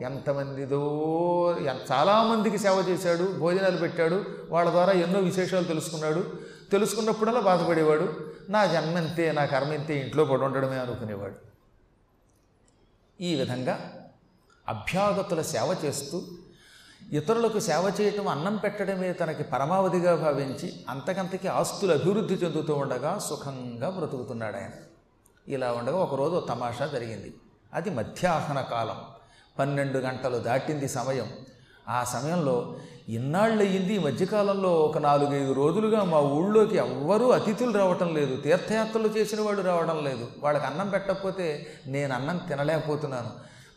ఎంతమందిదో చాలామందికి సేవ చేశాడు భోజనాలు పెట్టాడు వాళ్ళ ద్వారా ఎన్నో విశేషాలు తెలుసుకున్నాడు. తెలుసుకున్నప్పుడల్లా బాధపడేవాడు. నా జన్మ ఎంతే నా కర్మ ఎంతే ఇంట్లో పడి ఉండడమే అనుకునేవాడు. ఈ విధంగా అభ్యాగతుల సేవ చేస్తూ ఇతరులకు సేవ చేయటం అన్నం పెట్టడమే తనకి పరమావధిగా భావించి అంతకంతకి ఆస్తులు అభివృద్ధి చెందుతూ ఉండగా సుఖంగా బ్రతుకుతున్నాడు ఆయన ఇలా ఉండగా ఒకరోజు తమాషా జరిగింది. అది మధ్యాహ్న కాలం. పన్నెండు గంటలు దాటింది సమయం. ఆ సమయంలో ఇన్నాళ్ళు అయ్యింది ఈ మధ్యకాలంలో ఒక నాలుగైదు రోజులుగా మా ఊళ్ళోకి ఎవ్వరూ అతిథులు రావటం లేదు. తీర్థయాత్రలు చేసిన వాళ్ళు రావడం లేదు. వాళ్ళకి అన్నం పెట్టకపోతే నేను అన్నం తినలేకపోతున్నాను.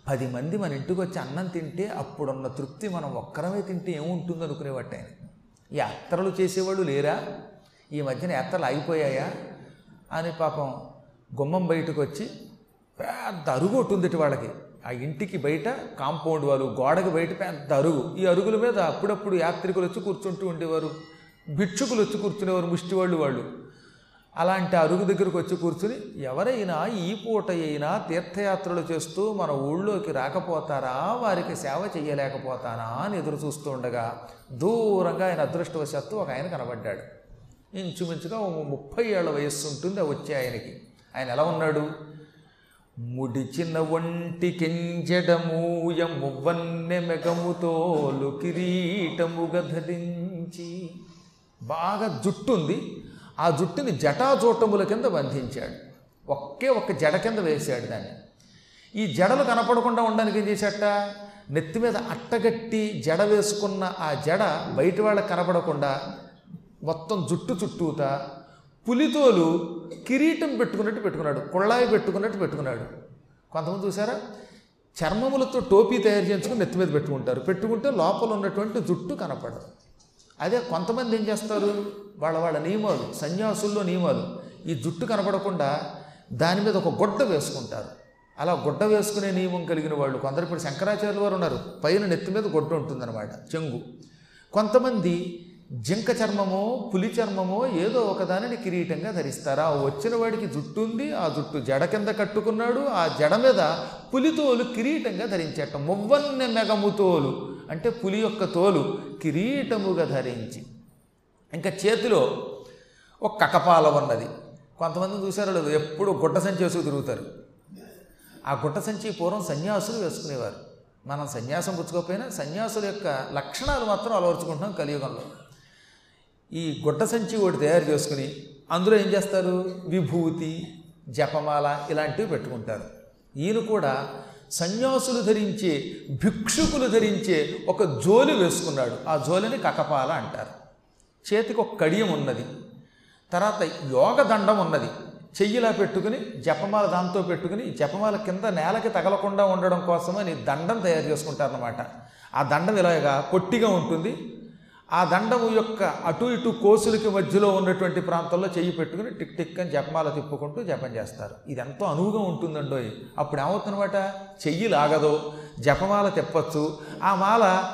పది మంది మన ఇంటికి వచ్చి అన్నం తింటే అప్పుడున్న తృప్తి మనం ఒక్కరమే తింటే ఏముంటుంది అనుకునేవాట ఆయన. ఈ యాత్రలు చేసేవాళ్ళు లేరా? ఈ మధ్యన యాత్రలు ఆగిపోయాయా? అని పాపం గుమ్మం బయటకు వచ్చి పెద్ద అరుగు ఉంటుంది వాళ్ళకి. ఆ ఇంటికి బయట కాంపౌండ్ వాళ్ళు గోడకి బయట పెద్ద అరుగు. ఈ అరుగుల మీద అప్పుడప్పుడు యాత్రికులు వచ్చి కూర్చుంటూ ఉండేవారు. భిక్షుకులు వచ్చి కూర్చునేవారు ముష్టివాళ్ళు వాళ్ళు. అలాంటి అరుగు దగ్గరకు వచ్చి కూర్చుని ఎవరైనా ఈ పూట అయినా తీర్థయాత్రలు చేస్తూ మన ఊళ్ళోకి రాకపోతారా? వారికి సేవ చేయలేకపోతానా? అని ఎదురు చూస్తూ ఉండగా దూరంగా ఆయన అదృష్టవశాత్తు ఒక ఆయన కనబడ్డాడు. ఇంచుమించుగా ముప్పై ఏళ్ళ వయస్సు ఉంటుంది వచ్చే ఆయనకి. ఆయన ఎలా ఉన్నాడు? ముడిచిన ఒంటి కెంజడమూయ మువ్వన్నె మెగముతోలు కిరీటముగ ధరించి బాగా జుట్టుంది. ఆ జుట్టుని జటాజూటముల కింద బంధించాడు. ఒకే ఒక్క జడ కింద వేశాడు దాన్ని. ఈ జడలు కనపడకుండా ఉండడానికి ఏం చేశాట నెత్తి మీద అట్టగట్టి జడ వేసుకున్న ఆ జడ బయట వాళ్ళకి కనపడకుండా మొత్తం జుట్టు చుట్టూతా పులితోలు కిరీటం పెట్టుకున్నట్టు పెట్టుకున్నాడు కుళ్ళాయి పెట్టుకున్నట్టు పెట్టుకున్నాడు. కొంతమంది చూసారా? చర్మములతో టోపీ తయారు చేయించుకుని నెత్తి మీద పెట్టుకుంటారు. పెట్టుకుంటే లోపల ఉన్నటువంటి జుట్టు కనపడదు. అదే కొంతమంది ఏం చేస్తారు? వాళ్ళ వాళ్ళ నియమాలు సన్యాసుల్లో నియమాలు. ఈ జుట్టు కనపడకుండా దాని మీద ఒక గుడ్డ వేసుకుంటారు. అలా గుడ్డ వేసుకునే నియమం కలిగిన వాళ్ళు కొందరు ఇప్పుడు శంకరాచార్యుల వారు ఉన్నారు. పైన నెత్తి మీద గుడ్డ ఉంటుందన్నమాట చెంగు. కొంతమంది జింక చర్మమో పులి చర్మమో ఏదో ఒకదానిని కిరీటంగా ధరిస్తారు? ఆ వచ్చిన వాడికి జుట్టు ఉంది ఆ జుట్టు జడ కింద కట్టుకున్నాడు ఆ జడ మీద పులితోలు కిరీటంగా ధరించేట మువ్వన్నె మెగముతోలు అంటే పులి యొక్క తోలు కిరీటముగా ధరించి. ఇంకా చేతిలో ఒక కకపాల ఉన్నది. కొంతమంది చూసారో లేదు ఎప్పుడు గుడ్డ సంచి వేసుకు తిరుగుతారు. ఆ గుడ్డ సంచి పూర్వం సన్యాసులు వేసుకునేవారు. మనం సన్యాసం పుచ్చుకోకపోయినా సన్యాసుల యొక్క లక్షణాలు మాత్రం అలవర్చుకుంటున్నాం కలియుగంలో. ఈ గుడ్డ సంచి ఒకటి తయారు చేసుకుని అందులో ఏం చేస్తారు? విభూతి జపమాల ఇలాంటివి పెట్టుకుంటారు. ఈయన కూడా సన్యాసులు ధరించే భిక్షుకులు ధరించే ఒక జోలి వేసుకున్నాడు. ఆ జోలిని కకపాల అంటారు. చేతికి ఒక కడియం ఉన్నది. తర్వాత యోగ దండం ఉన్నది. చెయ్యిలా పెట్టుకుని జపమాల దాంతో పెట్టుకుని జపమాల కింద నేలకి తగలకుండా ఉండడం కోసమని దండం తయారు చేసుకుంటారనమాట ఆ దండం ఇలాగా పొట్టిగా ఉంటుంది. ఆ దండము యొక్క అటు ఇటు కోసులకి మధ్యలో ఉన్నటువంటి ప్రాంతంలో చెయ్యి పెట్టుకుని టిక్ టిక్ అని జపమాల తిప్పుకుంటూ జపం చేస్తారు. ఇది ఎంతో అనువుగా ఉంటుందండోయ్ అప్పుడు ఏమవుతుందన్నమాట? చెయ్యి లాగదు జపమాల తిప్పచ్చు ఆ మాల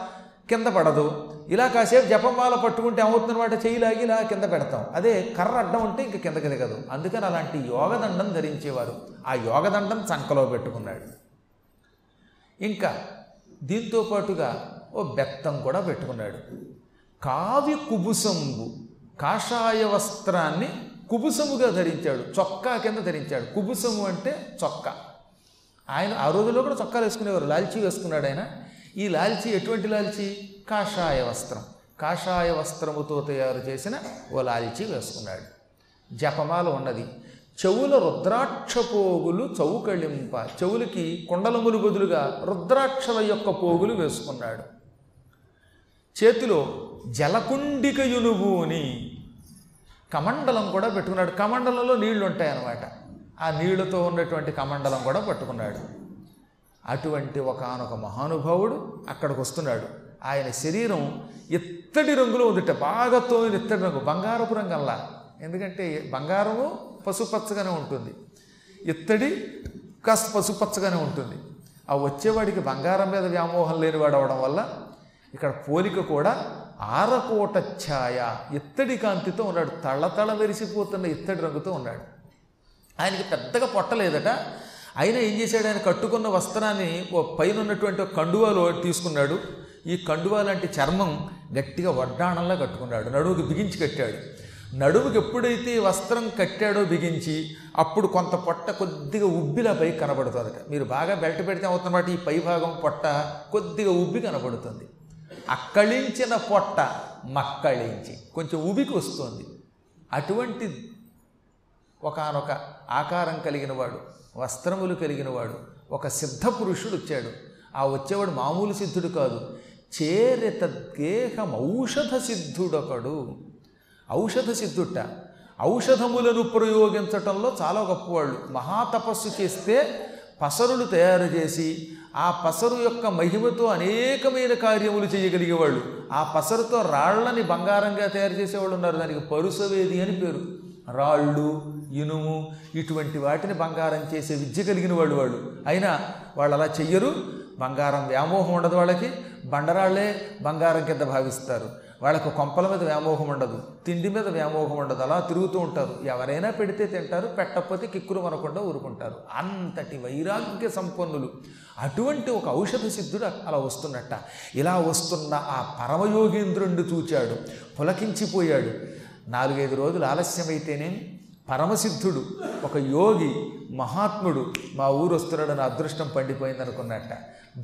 కింద పడదు. ఇలా కాసేపు జపమాల పట్టుకుంటే ఏమవుతుందన్నమాట? చెయ్యి లాగి ఇలా కింద పెడతాం. అదే కర్ర అడ్డం ఉంటే ఇంక కిందకి దిగదు. అందుకని అలాంటి యోగదండం ధరించేవారు. ఆ యోగదండం చంకలో పెట్టుకున్నాడు. ఇంకా దీంతో పాటుగా ఓ బెత్తం కూడా పెట్టుకున్నాడు. కావ్య కుబుసంబు కాషాయ వస్త్రాన్ని కుబుసముగా ధరించాడు చొక్కా కింద ధరించాడు. కుబుసము అంటే చొక్కా. ఆయన ఆ రోజుల్లో కూడా చొక్కాలు వేసుకునేవారు లాల్చీ వేసుకున్నాడు ఆయన. ఈ లాల్చీ ఎటువంటి లాల్చీ? కాషాయ వస్త్రం. కాషాయ వస్త్రముతో తయారు చేసిన ఓ లాల్చీ వేసుకున్నాడు. జపమాల ఉన్నది. చెవుల రుద్రాక్ష పోగులు చౌకళింప చెవులకి కుండలములు బదులుగా రుద్రాక్షల యొక్క పోగులు వేసుకున్నాడు. చేతిలో జలకుండిక అని కమండలం కూడా పెట్టుకున్నాడు. కమండలంలో నీళ్ళు ఉంటాయన్నమాట. ఆ నీళ్ళతో ఉన్నటువంటి కమండలం కూడా పట్టుకున్నాడు. అటువంటి ఒకనొక మహానుభావుడు అక్కడికి వస్తున్నాడు ఆయన శరీరం ఇత్తడి రంగులో ఉందిట. బాగా తోమిన ఇత్తడి రంగు. బంగారపు రంగంలా. ఎందుకంటే బంగారము పసుపచ్చగానే ఉంటుంది. ఇత్తడి కాస్త పసుపచ్చగానే ఉంటుంది. ఆ వచ్చేవాడికి బంగారం మీద వ్యామోహం లేనివాడు అవడం వల్ల ఇక్కడ పోలిక కూడా ఆరకోట ఛాయ ఇత్తడి కాంతితో ఉన్నాడు. తళతళ మెరిసిపోతున్న ఇత్తడి రంగుతో ఉన్నాడు. ఆయనకి పెద్దగా పొట్టలేదట అయినా ఏం చేశాడు? ఆయన కట్టుకున్న వస్త్రాన్ని ఓ పైన ఉన్నటువంటి కండువాలో తీసుకున్నాడు. ఈ కండువా లాంటి చర్మం గట్టిగా వడ్డాణంలా కట్టుకున్నాడు. నడుముకి బిగించి కట్టాడు. నడుముకి ఎప్పుడైతే ఈ వస్త్రం కట్టాడో బిగించి అప్పుడు కొంత పొట్ట కొద్దిగా ఉబ్బిలా పై కనబడుతుందట. మీరు బాగా బెల్ట్ పెడితే అవుతున్నమాట ఈ పై భాగం పొట్ట కొద్దిగా ఉబ్బి కనబడుతుంది. అక్కళించిన పొట్ట మక్కళించి. కొంచెం ఉబికి వస్తుంది. అటువంటి ఒకనొక ఆకారం కలిగిన వాడు వస్త్రములు కలిగిన వాడు ఒక సిద్ధ పురుషుడు వచ్చాడు. ఆ వచ్చేవాడు మామూలు సిద్ధుడు కాదు. చేరిత దేహం ఔషధ సిద్ధుడొకడు. ఔషధ సిద్ధుట. ఔషధములను ప్రయోగించటంలో చాలా గొప్పవాళ్ళు. మహాతపస్సు చేస్తే పసరులు తయారు చేసి ఆ పసరు యొక్క మహిమతో అనేకమైన కార్యములు చేయగలిగేవాళ్ళు. ఆ పసరుతో రాళ్ళని బంగారంగా తయారు చేసేవాళ్ళు ఉన్నారు. దానికి పరుసవేది అని పేరు. రాళ్ళు ఇనుము ఇటువంటి వాటిని బంగారం చేసే విద్య కలిగిన వాళ్ళు వాళ్ళు. అయినా వాళ్ళు అలా చెయ్యరు. బంగారం వ్యామోహం ఉండదు వాళ్ళకి. బండరాళ్ళే బంగారం కింద భావిస్తారు. వాళ్ళకు కొంపల మీద వ్యామోహం ఉండదు తిండి మీద వ్యామోహం ఉండదు అలా తిరుగుతూ ఉంటారు. ఎవరైనా పెడితే తింటారు పెట్టకపోతే కిక్కురు మనకుండా ఊరుకుంటారు. అంతటి వైరాగ్య సంపన్నులు. అటువంటి ఒక ఔషధ సిద్ధుడు అలా వస్తున్నట్ట. ఇలా వస్తున్న ఆ పరమయోగేంద్రుణ్ణి చూచాడు. పులకించిపోయాడు. నాలుగైదు రోజులు ఆలస్యమైతేనే పరమసిద్ధుడు ఒక యోగి మహాత్ముడు మా ఊరు వస్తున్నాడు నా అదృష్టం పండిపోయిందనుకున్నట్ట.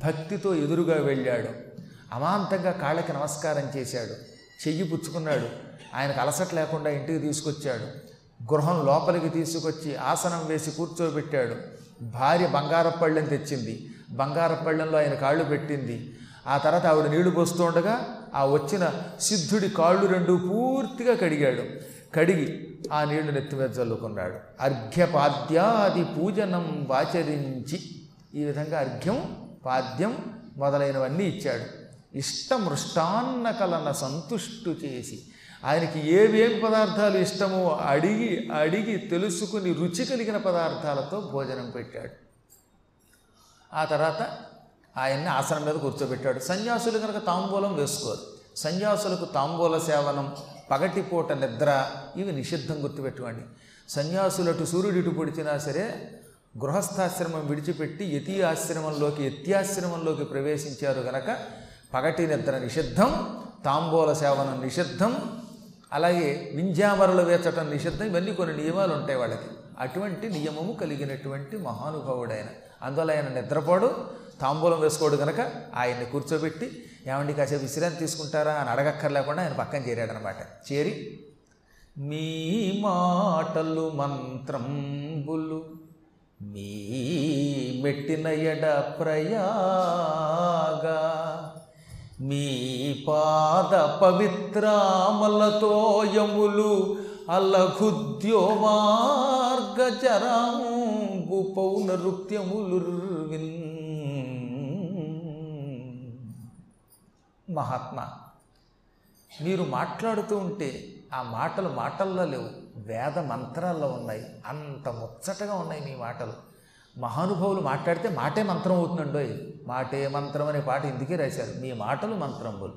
భక్తితో ఎదురుగా వెళ్ళాడు. అమాంతంగా కాళ్ళకి నమస్కారం చేశాడు. చెయ్యి పుచ్చుకున్నాడు. ఆయనకు అలసట లేకుండా ఇంటికి తీసుకొచ్చాడు. గృహం లోపలికి తీసుకొచ్చి ఆసనం వేసి కూర్చోబెట్టాడు. భార్య బంగారప్పళ్ళెం తెచ్చింది. బంగారపు పళ్ళెంలో ఆయన కాళ్ళు పెట్టింది. ఆ తర్వాత ఆవిడ నీళ్ళు పోస్తూ ఉండగా ఆ వచ్చిన సిద్ధుడి కాళ్ళు రెండు పూర్తిగా కడిగాడు. కడిగి ఆ నీళ్ళు నెత్తి మీద చల్లుకున్నాడు. అర్ఘ్యపాద్యాది పూజనం వాచరించి ఈ విధంగా అర్ఘ్యం పాద్యం మొదలైనవన్నీ ఇచ్చాడు. ఇష్టమృష్టాన్న కలన సంతుష్టు చేసి ఆయనకి ఏవేం పదార్థాలు ఇష్టమో అడిగి అడిగి తెలుసుకుని రుచి కలిగిన పదార్థాలతో భోజనం పెట్టాడు. ఆ తర్వాత ఆయన్ని ఆసనం మీద కూర్చోబెట్టాడు. సన్యాసులు కనుక తాంబూలం వేసుకోరు. సన్యాసులకు తాంబూల సేవనం పగటిపూట నిద్ర ఇవి నిషిద్ధం గుర్తుపెట్టుకోండి. సన్యాసులు అటు సూర్యుడు ఇటు పొడిచినా సరే గృహస్థాశ్రమం విడిచిపెట్టి యతి ఆశ్రమంలోకి యత్యాశ్రమంలోకి ప్రవేశించారు గనక పగటి నిద్ర నిషిద్ధం తాంబూల సేవనం నిషిద్ధం అలాగే వింజామరలు వేచటం నిషిద్ధం ఇవన్నీ కొన్ని నియమాలు ఉంటాయి వాళ్ళకి. అటువంటి నియమము కలిగినటువంటి మహానుభావుడైన. అందువల్ల ఆయన నిద్రపోడు తాంబూలం వేసుకోడు కనుక ఆయన్ని కూర్చోబెట్టి ఏమండి కాసేపు విశ్రాంతి తీసుకుంటారా? అని అడగక్కర్లేకుండా ఆయన పక్కన చేరాడనమాట. చేరి మీ మాటలు మంత్రంబులు మీ మెట్టిన ఎడ ప్రయాగా మీ పాద పవిత్రామలతో యములు అలఘుద్యో మార్గ పౌనరుక్త్యములు మహాత్మా మీరు మాట్లాడుతూ ఉంటే ఆ మాటలు మాటల్లో లేవు. వేద మంత్రాల్లో ఉన్నాయి. అంత ముచ్చటగా ఉన్నాయి మీ మాటలు. మహానుభావులు మాట్లాడితే మాటే మంత్రం అవుతుందండోయ్ మాటే మంత్రం అనే పాట ఇందుకే రాశారు. మీ మాటలు మంత్రంబులు.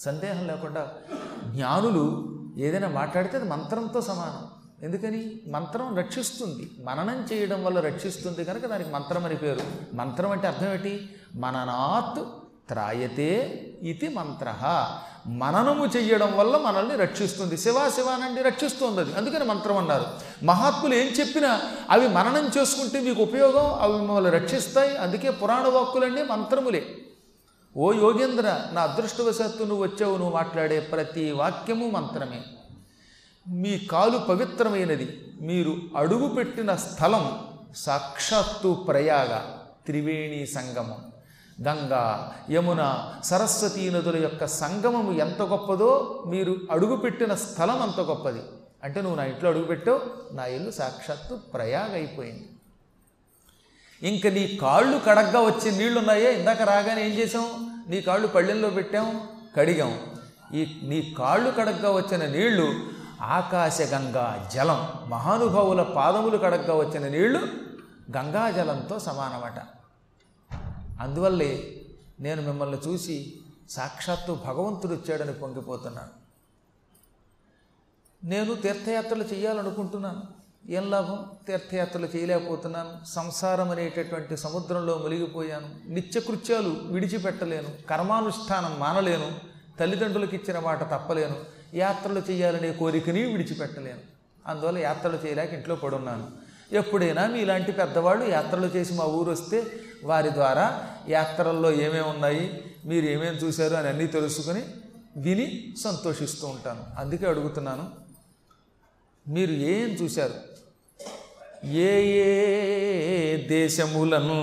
సందేహం లేకుండా జ్ఞానులు ఏదైనా మాట్లాడితే అది మంత్రంతో సమానం. ఎందుకని? మంత్రం రక్షిస్తుంది. మననం చేయడం వల్ల రక్షిస్తుంది కనుక దానికి మంత్రం అని పేరు. మంత్రం అంటే అర్థం ఏంటి మననాత్ త్రాయతే ఇది మంత్ర. మననము చెయ్యడం వల్ల మనల్ని రక్షిస్తుంది. శివా శివానండి రక్షిస్తుంది అది. అందుకని మంత్రం అన్నారు. మహాత్ములు ఏం చెప్పినా అవి మననం చేసుకుంటే మీకు ఉపయోగం అవి మిమ్మల్ని రక్షిస్తాయి. అందుకే పురాణ వాక్కులన్నీ మంత్రములే. ఓ యోగేంద్ర నా అదృష్టవశాత్తు నువ్వు వచ్చావు నువ్వు మాట్లాడే ప్రతి వాక్యము మంత్రమే. మీ కాలు పవిత్రమైనది. మీరు అడుగు పెట్టిన స్థలం సాక్షాత్తు ప్రయాగ త్రివేణి సంగమం. గంగా యమున సరస్వతీ నదుల యొక్క సంగమము ఎంత గొప్పదో మీరు అడుగుపెట్టిన స్థలం అంత గొప్పది. అంటే నువ్వు నా ఇంట్లో అడుగుపెట్టావు నా ఇల్లు సాక్షాత్తు ప్రయాగ అయిపోయింది ఇంక నీ కాళ్ళు కడగ్గా వచ్చే నీళ్ళున్నాయే ఇందాక రాగానే ఏం చేసాం నీ కాళ్ళు పళ్ళెంలో పెట్టాం కడిగాం. ఈ నీ కాళ్ళు కడగ్గా వచ్చిన నీళ్ళు ఆకాశగంగా జలం మహానుభావుల పాదములు కడగ్గా వచ్చిన నీళ్ళు గంగా జలంతో సమానమట. అందువల్లే నేను మిమ్మల్ని చూసి సాక్షాత్తు భగవంతుడు వచ్చాడని పొంగిపోతున్నాను. నేను తీర్థయాత్రలు చేయాలనుకుంటున్నాను ఏం లాభం? తీర్థయాత్రలు చేయలేకపోతున్నాను. సంసారం అనేటటువంటి సముద్రంలో మునిగిపోయాను. నిత్యకృత్యాలు విడిచిపెట్టలేను. కర్మానుష్ఠానం మానలేను. తల్లిదండ్రులకు ఇచ్చిన మాట తప్పలేను. యాత్రలు చేయాలనే కోరికని విడిచిపెట్టలేను. అందువల్ల యాత్రలు చేయలేక ఇంట్లో పడున్నాను. ఎప్పుడైనా మీలాంటి పెద్దవాళ్ళు యాత్రలు చేసి మా ఊరు వస్తే వారి ద్వారా యాత్రల్లో ఏమేమి ఉన్నాయి మీరు ఏమేమి చూశారు అని అన్నీ తెలుసుకుని విని సంతోషిస్తూ ఉంటాను. అందుకే అడుగుతున్నాను మీరు ఏం చూశారు? ఏ ఏ దేశములను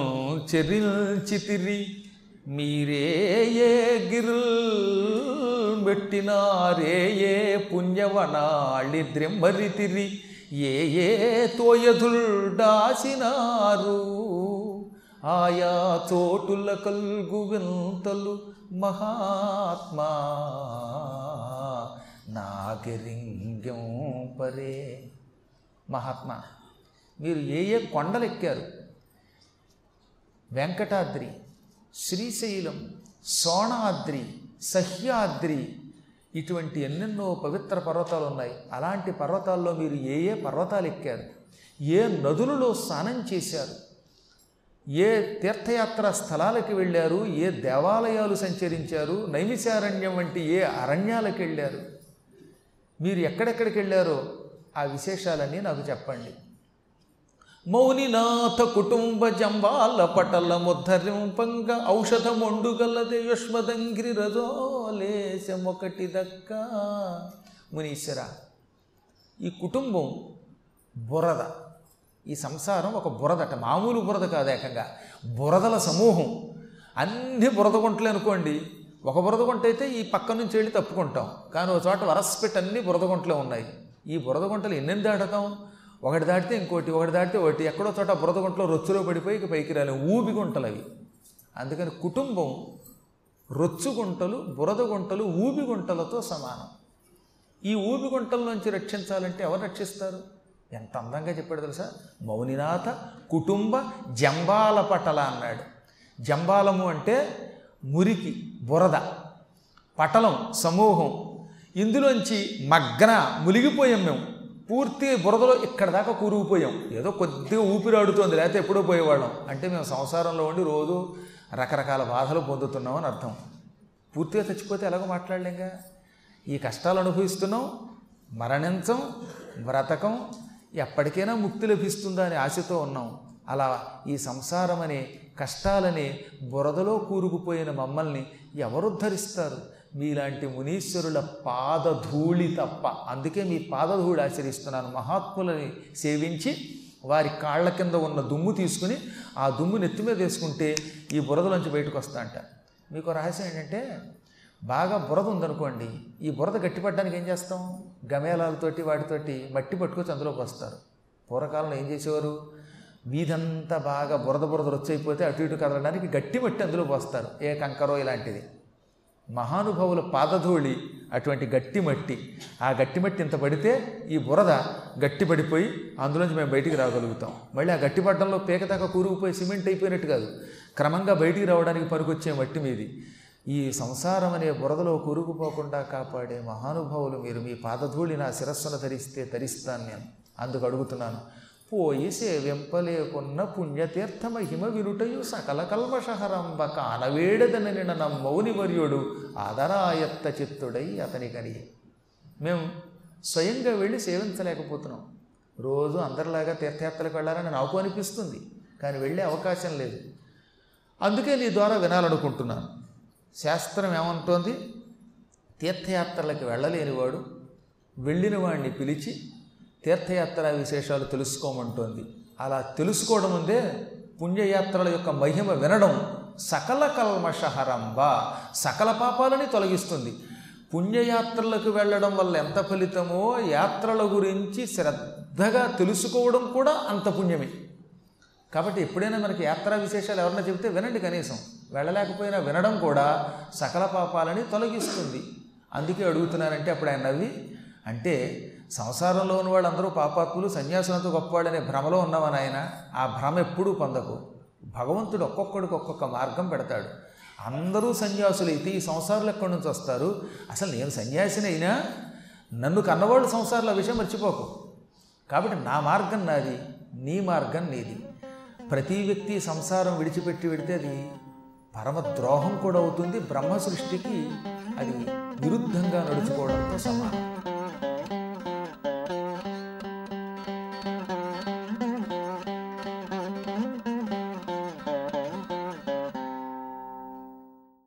చెరిల్చితిరి మీరే ఏ గిరుల్ పెట్టినారే ఏ పుణ్యవనాళి ద్రెమ్మరితిరి ఏ ఏ తోయధుల్డాసినారు ఆయా చోటుల కల్గు వింతలు మహాత్మా. నాగరింగం పరే. మహాత్మా మీరు ఏ ఏ కొండలు ఎక్కారు వెంకటాద్రి శ్రీశైలం సోణాద్రి సహ్యాద్రి ఇటువంటి ఎన్నెన్నో పవిత్ర పర్వతాలు ఉన్నాయి. అలాంటి పర్వతాల్లో మీరు ఏ ఏ పర్వతాలు ఎక్కారు ఏ నదులలో స్నానం చేశారు? ఏ తీర్థయాత్ర స్థలాలకు వెళ్ళారు ఏ దేవాలయాలు సంచరించారు నైమిషారణ్యం వంటి ఏ అరణ్యాలకు వెళ్ళారు మీరు ఎక్కడెక్కడికి వెళ్ళారో ఆ విశేషాలన్నీ నాకు చెప్పండి. మౌనినాథ కుటుంబ జంబాల పటల ముద్ధరింపంగ ఔషధమొండుగలదే యుష్మదంగ్రి రజోలేశమొకటి దక్క. మునీశ్వర ఈ కుటుంబం బురద. ఈ సంసారం ఒక బురదట మామూలు బురద కాదు ఏకంగా. బురదల సమూహం. అన్ని బురద గుంటలు అనుకోండి. ఒక బురద గుంట అయితే ఈ పక్క నుంచి వెళ్ళి తప్పుకుంటాం. కానీ ఒక చోట వరసపెట్టి అన్ని బురద గుంటలే ఉన్నాయి. ఈ బురద గుంటలు ఎన్నెన్ని దాటతాం? ఒకటి దాటితే ఇంకోటి ఒకటి దాటితే ఒకటి. ఎక్కడో చోట బురద గుంటలో రొచ్చులో పడిపోయి ఇక పైకి రాలేము ఊబి గుంటలు అవి. అందుకని కుటుంబం రొచ్చు గుంటలు బురద గుంటలు ఊబి గుంటలతో సమానం. ఈ ఊబి గుంటల నుంచి రక్షించాలంటే ఎవరు రక్షిస్తారు? ఎంత అందంగా చెప్పాడు తెలుసా? మౌనినాథ కుటుంబ జంబాల పటల అన్నాడు. జంబాలము అంటే మురికి బురద పటలం సమూహం. ఇందులోంచి మగ్న మునిగిపోయాం మేము. పూర్తి బురదలో ఇక్కడ దాకా కూరుకుపోయాం. ఏదో కొద్దిగా ఊపిరాడుతోంది లేకపోతే ఎప్పుడో పోయేవాళ్ళం. అంటే మేము సంసారంలో ఉండి రోజు రకరకాల బాధలు పొందుతున్నామని అర్థం. పూర్తిగా చచ్చిపోతే ఎలాగో మాట్లాడలేంగా? ఈ కష్టాలు అనుభవిస్తున్నాం. మరణించం బ్రతకం ఎప్పటికైనా ముక్తి లభిస్తుందా అని ఆశతో ఉన్నాం. అలా ఈ సంసారం అనే కష్టాలని బురదలో కూరుకుపోయిన మమ్మల్ని ఎవరు ధరిస్తారు? మీలాంటి మునీశ్వరుల పాదధూళి తప్ప. అందుకే మీ పాదధూళి ఆచరిస్తున్నాను. మహాత్ములని సేవించి వారి కాళ్ళ కింద ఉన్న దుమ్ము తీసుకుని ఆ దుమ్ము నెత్తి మీద వేసుకుంటే ఈ బురదలోంచి బయటకు వస్తా అంట. మీకు రహస్యం ఏంటంటే బాగా బురద ఉందనుకోండి ఈ బురద గట్టిపడడానికి ఏం చేస్తాం? గమేళాలతోటి వాటితోటి మట్టి పట్టుకొచ్చి అందులోకి వస్తారు పూర్వకాలంలో ఏం చేసేవారు? వీధంతా బాగా బురద బురద రొచ్చైపోతే అటు ఇటు కదలడానికి గట్టి మట్టి అందులో పోస్తారు. ఏ కంకరో ఇలాంటిది. మహానుభావుల పాదధూళి అటువంటి గట్టి మట్టి. ఆ గట్టి మట్టి ఇంత పడితే ఈ బురద గట్టి పడిపోయి అందులోంచి మేము బయటికి రాగలుగుతాం. మళ్ళీ ఆ గట్టి పడ్డంలో పేకదాకా కూరుకుపోయి సిమెంట్ అయిపోయినట్టు కాదు. క్రమంగా బయటికి రావడానికి పనికొచ్చే మట్టి మీది. ఈ సంసారం అనే బురదలో కూరుకుపోకుండా కాపాడే మహానుభావులు మీరు. మీ పాదధూళి నా శిరస్సును ధరిస్తే ధరిస్తాను నేను. అందుకు అడుగుతున్నాను. పోయి సేవింపలేకున్న పుణ్యతీర్థ మహిమ వినుటయు సకల కల్మషహరంబ కానవేడదని నమ్మౌని వర్యుడు ఆదరాయత్త చిత్తుడై అతని కని. మేము స్వయంగా వెళ్ళి సేవించలేకపోతున్నాం. రోజు అందరిలాగా తీర్థయాత్రలకు వెళ్ళాలని నాకు అనిపిస్తుంది కానీ వెళ్ళే అవకాశం లేదు. అందుకే నీ ద్వారా వినాలనుకుంటున్నాను. శాస్త్రం ఏమంటోంది? తీర్థయాత్రలకు వెళ్ళలేనివాడు వెళ్ళిన వాడిని పిలిచి తీర్థయాత్ర విశేషాలు తెలుసుకోమంటోంది. అలా తెలుసుకోవడం ముందే పుణ్యయాత్రల యొక్క మహిమ వినడం సకల కల్మషహరంబ సకల పాపాలని తొలగిస్తుంది. పుణ్యయాత్రలకు వెళ్ళడం వల్ల ఎంత ఫలితమో యాత్రల గురించి శ్రద్ధగా తెలుసుకోవడం కూడా అంత పుణ్యమే. కాబట్టి ఎప్పుడైనా మనకి యాత్రా విశేషాలు ఎవరైనా చెబితే వినండి కనీసం. వెళ్ళలేకపోయినా వినడం కూడా సకల పాపాలని తొలగిస్తుంది. అందుకే అడుగుతున్నానంటే అప్పుడు ఆయన నవ్వి అంటే సంసారంలో ఉన్న వాళ్ళందరూ పాపాత్ములు సన్యాసులతో గొప్పవాళ్ళనే భ్రమలో ఉన్నవని ఆయన ఆ భ్రమ ఎప్పుడూ పొందకు. భగవంతుడు ఒక్కొక్కడికి ఒక్కొక్క మార్గం పెడతాడు. అందరూ సన్యాసులైతే ఈ సంసారాలు ఎక్కడి నుంచి వస్తారు? అసలు నేను సన్యాసిని అయినా నన్ను కన్నవాళ్ళు సంసారాల విషయం మర్చిపోకు. కాబట్టి నా మార్గం నాది నీ మార్గం నీది. ప్రతి వ్యక్తి సంసారం విడిచిపెట్టి వెడితే అది పరమ ద్రోహం కూడా అవుతుంది. బ్రహ్మ సృష్టికి అది విరుద్ధంగా నడుచుకోవడంతో సమానం.